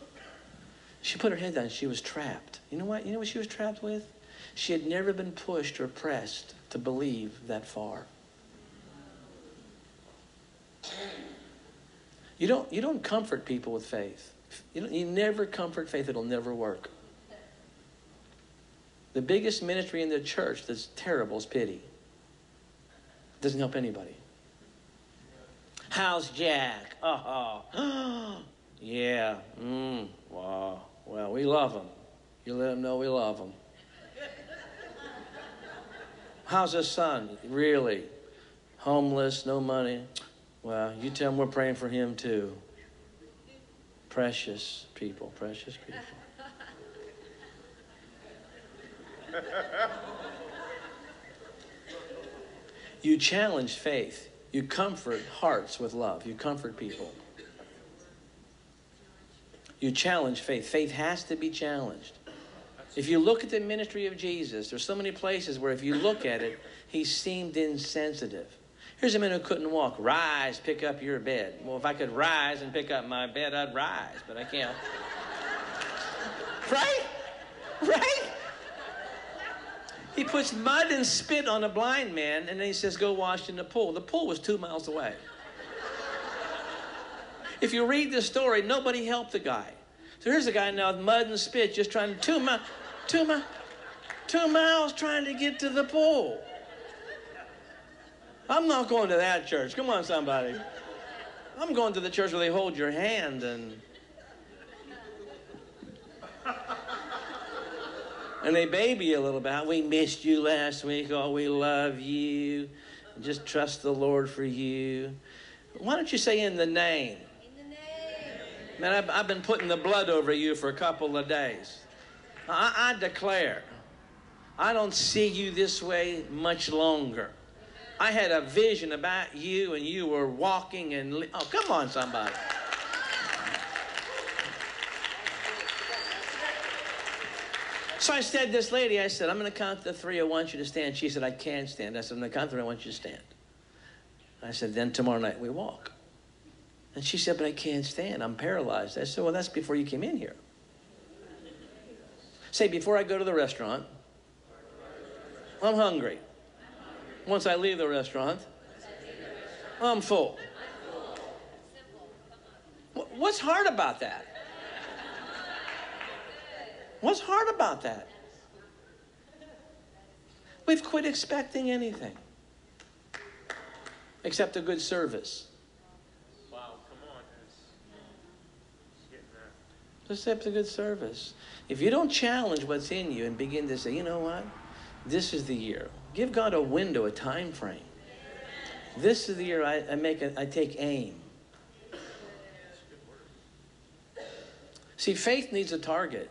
She put her head down. She was trapped. You know what? You know what she was trapped with? She had never been pushed or pressed to believe that far. You don't, you don't comfort people with faith. You, you never comfort faith, it'll never work. The biggest ministry in the church that's terrible is pity. It doesn't help anybody. How's Jack? Oh, yeah. Mm, wow. Well, we love him. You let him know we love him. How's his son? Really? Homeless, no money. Well, you tell him we're praying for him too. Precious people, precious people. you challenge faith. You comfort hearts with love. You comfort people. You challenge faith. Faith has to be challenged. If you look at the ministry of Jesus, there's so many places where if you look at it, he seemed insensitive. Here's a man who couldn't walk. Rise, pick up your bed. Well, if I could rise and pick up my bed, I'd rise, but I can't. right? Right? He puts mud and spit on a blind man, and then he says, Go wash in the pool. The pool was two miles away. if you read the story, nobody helped the guy. So here's a guy now with mud and spit just trying to, two, mi- two, mi- two miles trying to get to the pool. I'm not going to that church. Come on, somebody. I'm going to the church where they hold your hand and. And they baby a little bit. Oh, we missed you last week. Oh, we love you. Just trust the Lord for you. Why don't you say in the name? In the name. Man, I've, I've been putting the blood over you for a couple of days. I, I declare, I don't see you this way much longer. I had a vision about you, and you were walking and. Li- oh, come on, somebody. So I said, this lady, I said, I'm going to count to three. I want you to stand. She said, I can't stand. I said, I'm going to count to three. I want you to stand. I said, then tomorrow night we walk. And she said, but I can't stand. I'm paralyzed. I said, well, that's before you came in here. Say, before I go to the restaurant, I'm hungry. Once I leave the restaurant, I'm full. What's hard about that? What's hard about that? We've quit expecting anything except a good service. Wow, come on. Just accept a good service. If you don't challenge what's in you and begin to say, you know what? This is the year. Give God a window, a time frame. This is the year I, I make a, I take aim. See, faith needs a target.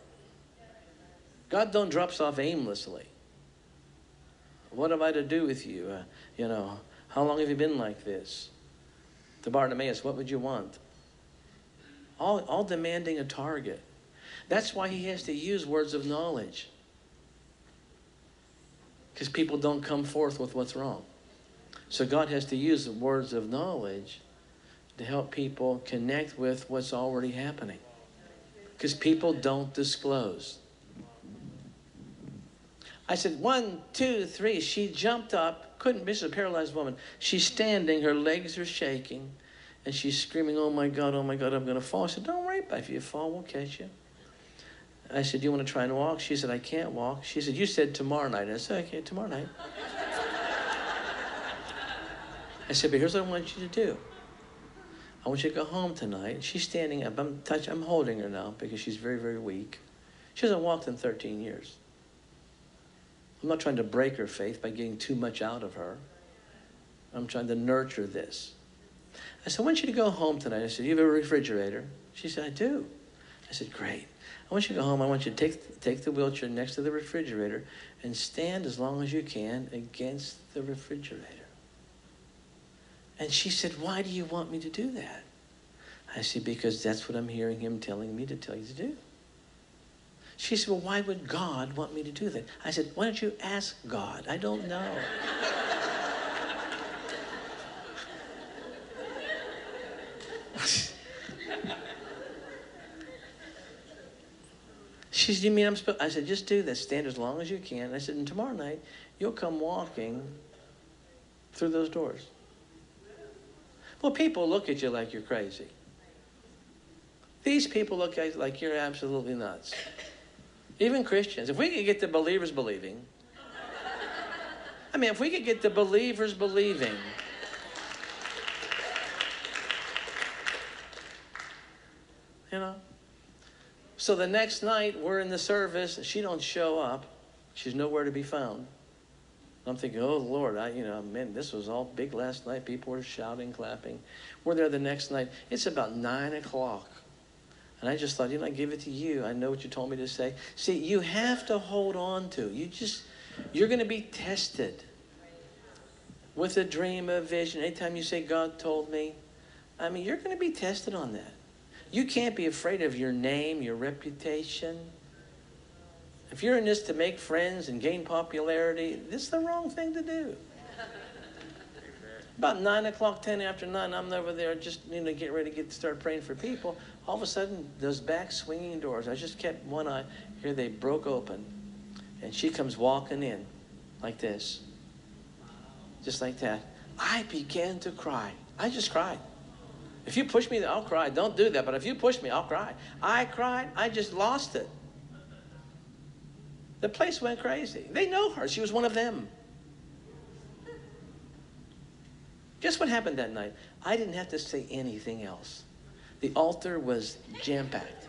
God don't drop off aimlessly. What have I to do with you? Uh, you know, how long have you been like this? To Bartimaeus, what would you want? All, all demanding a target. That's why he has to use words of knowledge. Because people don't come forth with what's wrong. So God has to use the words of knowledge to help people connect with what's already happening. Because people don't disclose. I said, one, two, three. She jumped up, couldn't miss a paralyzed woman. She's standing, her legs are shaking, and she's screaming, Oh my God, oh my God, I'm going to fall. I said, Don't worry. If you fall, we'll catch you. I said, Do you want to try and walk? She said, I can't walk. She said, You said tomorrow night. I said, Okay, tomorrow night. I said, But here's what I want you to do. I want you to go home tonight. She's standing up. I'm touch, I'm holding her now because she's very, very weak. She hasn't walked in 13 years. I'm not trying to break her faith by getting too much out of her. I'm trying to nurture this. I said, I want you to go home tonight. I said, You have a refrigerator? She said, I do. I said, Great. I want you to go home. I want you to take, take the wheelchair next to the refrigerator and stand as long as you can against the refrigerator. And she said, Why do you want me to do that? I said, Because that's what I'm hearing him telling me to tell you to do. She said, Well, why would God want me to do that? I said, Why don't you ask God? I don't know. she said, You mean I'm supposed? I said, Just do this. Stand as long as you can. I said, And tomorrow night, you'll come walking through those doors. Well, people look at you like you're crazy. These people look at you like you're absolutely nuts. Even Christians. If we could get the believers believing, I mean, if we could get the believers believing, you know. So the next night we're in the service, and she don't show up. She's nowhere to be found. I'm thinking, oh Lord, I, you know, man, this was all big last night. People were shouting, clapping. We're there the next night. It's about nine o'clock. And I just thought, you know, I give it to you. I know what you told me to say. See, you have to hold on to. You just, you're going to be tested with a dream, a vision. Anytime you say, God told me, I mean, you're going to be tested on that. You can't be afraid of your name, your reputation. If you're in this to make friends and gain popularity, this is the wrong thing to do. About nine o'clock, ten after nine, I'm over there just you know get ready to get start praying for people. All of a sudden, those back swinging doors. I just kept one eye here. They broke open, and she comes walking in, like this, just like that. I began to cry. I just cried. If you push me, I'll cry. Don't do that. But if you push me, I'll cry. I cried. I just lost it. The place went crazy. They know her. She was one of them. Guess what happened that night? I didn't have to say anything else. The altar was jam packed.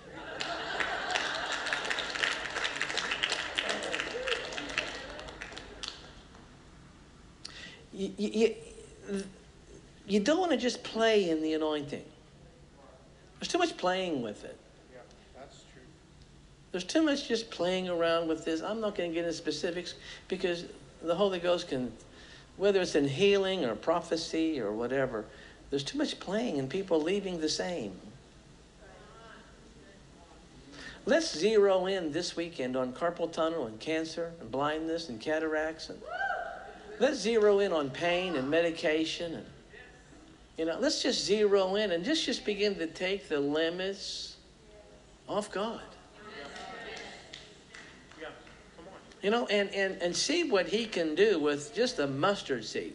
You, you, you don't want to just play in the anointing. There's too much playing with it. Yeah, that's true. There's too much just playing around with this. I'm not going to get into specifics because the Holy Ghost can, whether it's in healing or prophecy or whatever, there's too much playing and people leaving the same. Let's zero in this weekend on carpal tunnel and cancer and blindness and cataracts and let's zero in on pain and medication and you know let's just zero in and just just begin to take the limits off God. Yeah, come on. You know, and, and, and see what he can do with just a mustard seed.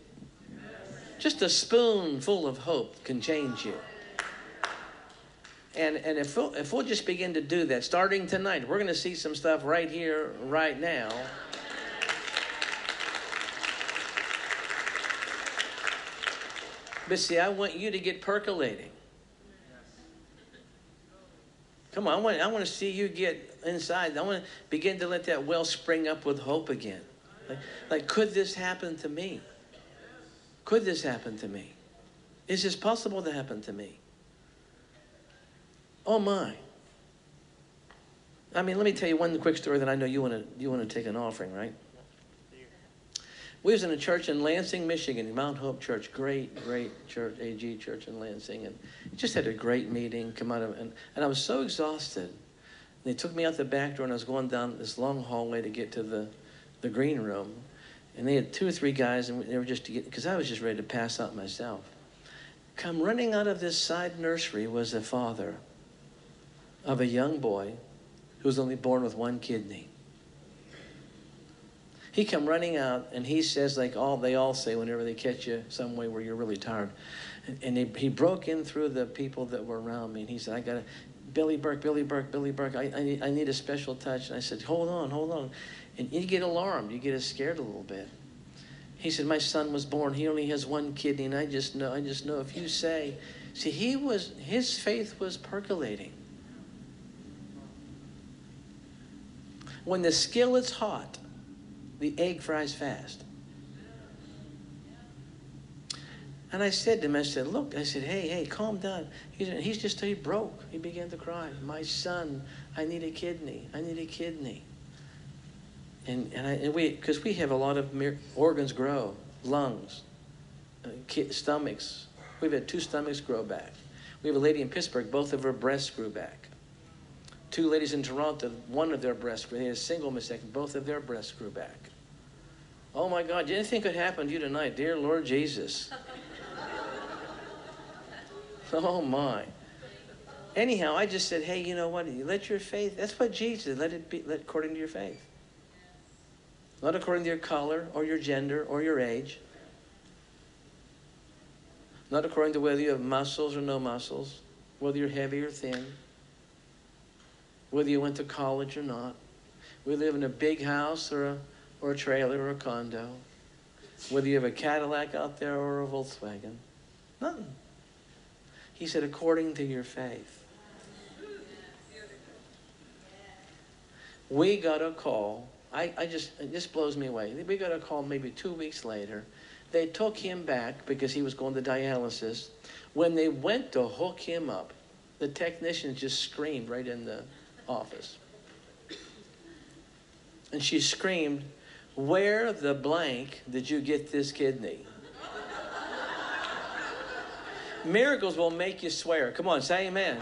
Just a spoonful of hope can change you. And, and if, we'll, if we'll just begin to do that, starting tonight, we're going to see some stuff right here, right now. But see, I want you to get percolating. Come on, I want, I want to see you get inside. I want to begin to let that well spring up with hope again. Like, like, could this happen to me? Could this happen to me? Is this possible to happen to me? Oh my. I mean, let me tell you one quick story that I know you want to you want to take an offering, right? We was in a church in Lansing, Michigan, Mount Hope Church, great, great church, AG church in Lansing, and just had a great meeting. Come out of and, and I was so exhausted. They took me out the back door, and I was going down this long hallway to get to the, the green room, and they had two or three guys, and they were just to get because I was just ready to pass out myself. Come running out of this side nursery was the father of a young boy who was only born with one kidney. He come running out and he says, like all they all say whenever they catch you some way where you're really tired. And, and he, he broke in through the people that were around me and he said, I got to, Billy Burke, Billy Burke, Billy Burke, I, I, need, I need a special touch. And I said, hold on, hold on. And you get alarmed, you get scared a little bit. He said, my son was born, he only has one kidney, and I just know, I just know if you say, see, he was, his faith was percolating. When the skillet's hot, the egg fries fast. And I said to him, I said, look, I said, hey, hey, calm down. He's, he's just, he broke. He began to cry. My son, I need a kidney. I need a kidney. And, and, I, and we, because we have a lot of organs grow, lungs, uh, ki- stomachs. We've had two stomachs grow back. We have a lady in Pittsburgh, both of her breasts grew back. Two ladies in Toronto, one of their breasts grew. They had a single mistake, both of their breasts grew back. Oh my God, anything could happen to you tonight, dear Lord Jesus. Oh my. Anyhow, I just said, hey, you know what? You let your faith, that's what Jesus. Let it be let according to your faith. Not according to your color or your gender or your age. Not according to whether you have muscles or no muscles, whether you're heavy or thin, whether you went to college or not. We live in a big house or a, or a trailer or a condo, whether you have a Cadillac out there or a Volkswagen. Nothing. He said, according to your faith. We got a call. I, I just, just blows me away. We got a call maybe two weeks later. They took him back because he was going to dialysis. When they went to hook him up, the technicians just screamed right in the office. And she screamed, Where the blank did you get this kidney? Miracles will make you swear. Come on, say amen.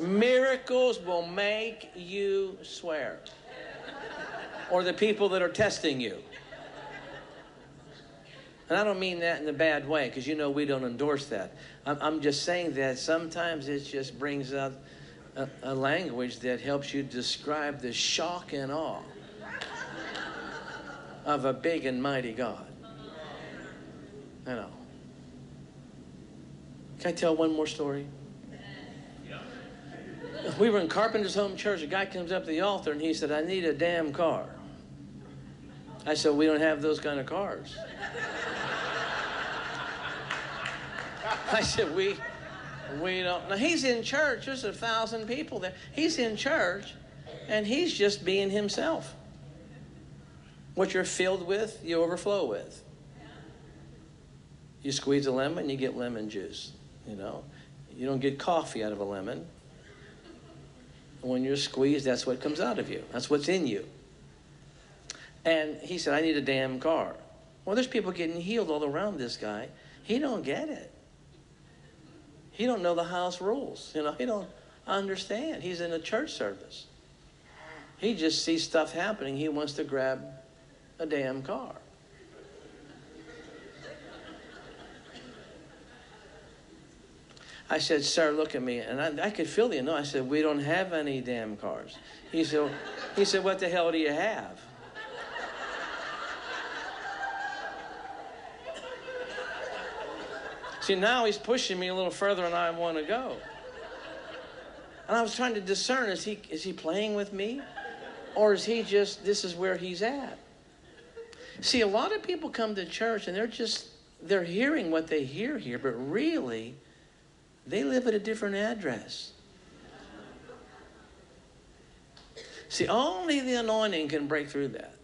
Miracles will make you swear. Or the people that are testing you. And I don't mean that in a bad way, because you know we don't endorse that. I'm, I'm, just saying that sometimes it just brings out a, a language that helps you describe the shock and awe of a big and mighty God. I know. Can I tell one more story? We were in Carpenter's Home Church. A guy comes up to the altar and he said, I need a damn car. I said, We don't have those kind of cars. I said, We we don't now he's in church. There's a thousand people there. He's in church and he's just being himself. What you're filled with, you overflow with. You squeeze a lemon, you get lemon juice. You know, you don't get coffee out of a lemon. When you're squeezed, that's what comes out of you. That's what's in you. And he said, I need a damn car. Well, there's people getting healed all around this guy. He don't get it. He don't know the house rules. You know, he don't understand. He's in a church service. He just sees stuff happening. He wants to grab a damn car. I said, Sir, look at me. And I, I could feel the no. I said, We don't have any damn cars. He said, he said, What the hell do you have? See, now he's pushing me a little further than I want to go. And I was trying to discern is he, is he playing with me? Or is he just, this is where he's at? See, a lot of people come to church and they're just, they're hearing what they hear here, but really, they live at a different address. See, only the anointing can break through that.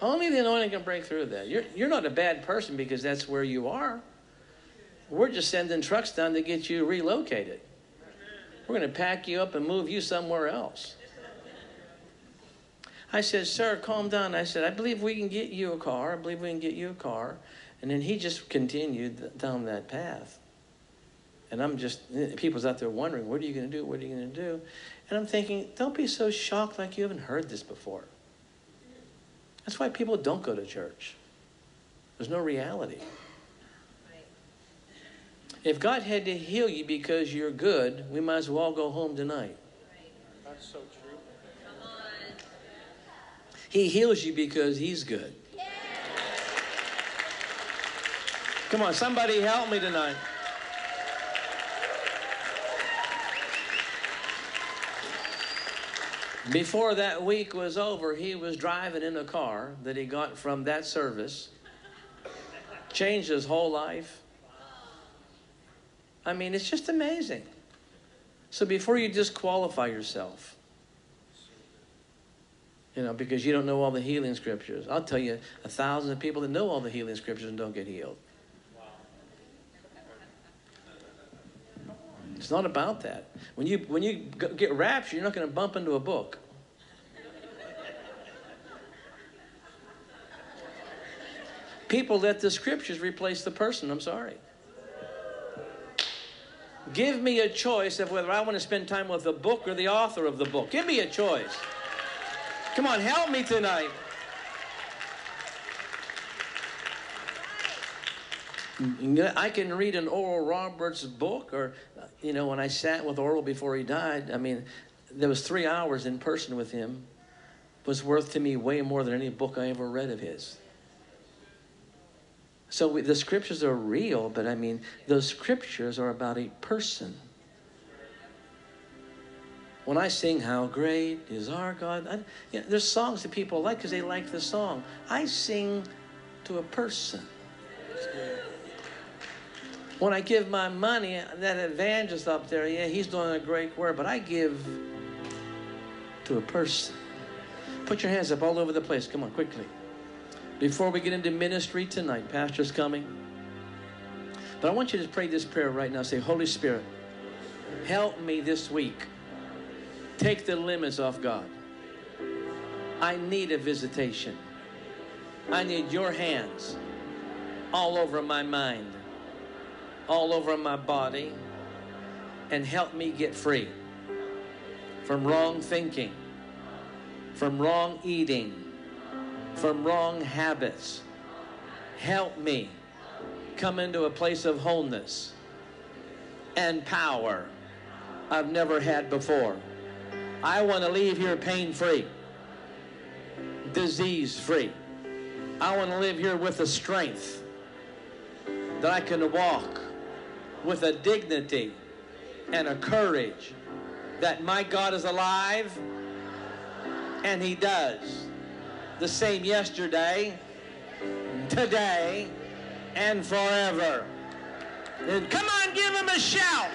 Only the anointing can break through that. You're, you're not a bad person because that's where you are. We're just sending trucks down to get you relocated. We're going to pack you up and move you somewhere else. I said, Sir, calm down. I said, I believe we can get you a car. I believe we can get you a car. And then he just continued down that path. And I'm just, eh, people's out there wondering, what are you going to do? What are you going to do? And I'm thinking, don't be so shocked like you haven't heard this before. That's why people don't go to church. There's no reality. If God had to heal you because you're good, we might as well go home tonight. That's so true. Come on. He heals you because He's good. Come on, somebody help me tonight. Before that week was over, he was driving in a car that he got from that service, changed his whole life. I mean, it's just amazing. So before you disqualify yourself, you know, because you don't know all the healing scriptures, I'll tell you a thousand people that know all the healing scriptures and don't get healed. It's not about that. When you when you get raptured, you're not going to bump into a book. People let the scriptures replace the person. I'm sorry. Give me a choice of whether I want to spend time with the book or the author of the book. Give me a choice. Come on, help me tonight. I can read an Oral Roberts book, or, you know, when I sat with Oral before he died, I mean, there was three hours in person with him, was worth to me way more than any book I ever read of his. So we, the scriptures are real, but I mean, those scriptures are about a person. When I sing, How Great is Our God, I, you know, there's songs that people like because they like the song. I sing to a person. When I give my money, that evangelist up there, yeah, he's doing a great work, but I give to a person. Put your hands up all over the place. Come on, quickly. Before we get into ministry tonight, Pastor's coming. But I want you to pray this prayer right now. Say, Holy Spirit, help me this week. Take the limits off God. I need a visitation. I need your hands all over my mind all over my body and help me get free from wrong thinking, from wrong eating, from wrong habits. Help me come into a place of wholeness and power I've never had before. I want to leave here pain free, disease free. I want to live here with the strength that I can walk with a dignity and a courage that my God is alive and he does the same yesterday, today, and forever. And come on, give him a shout.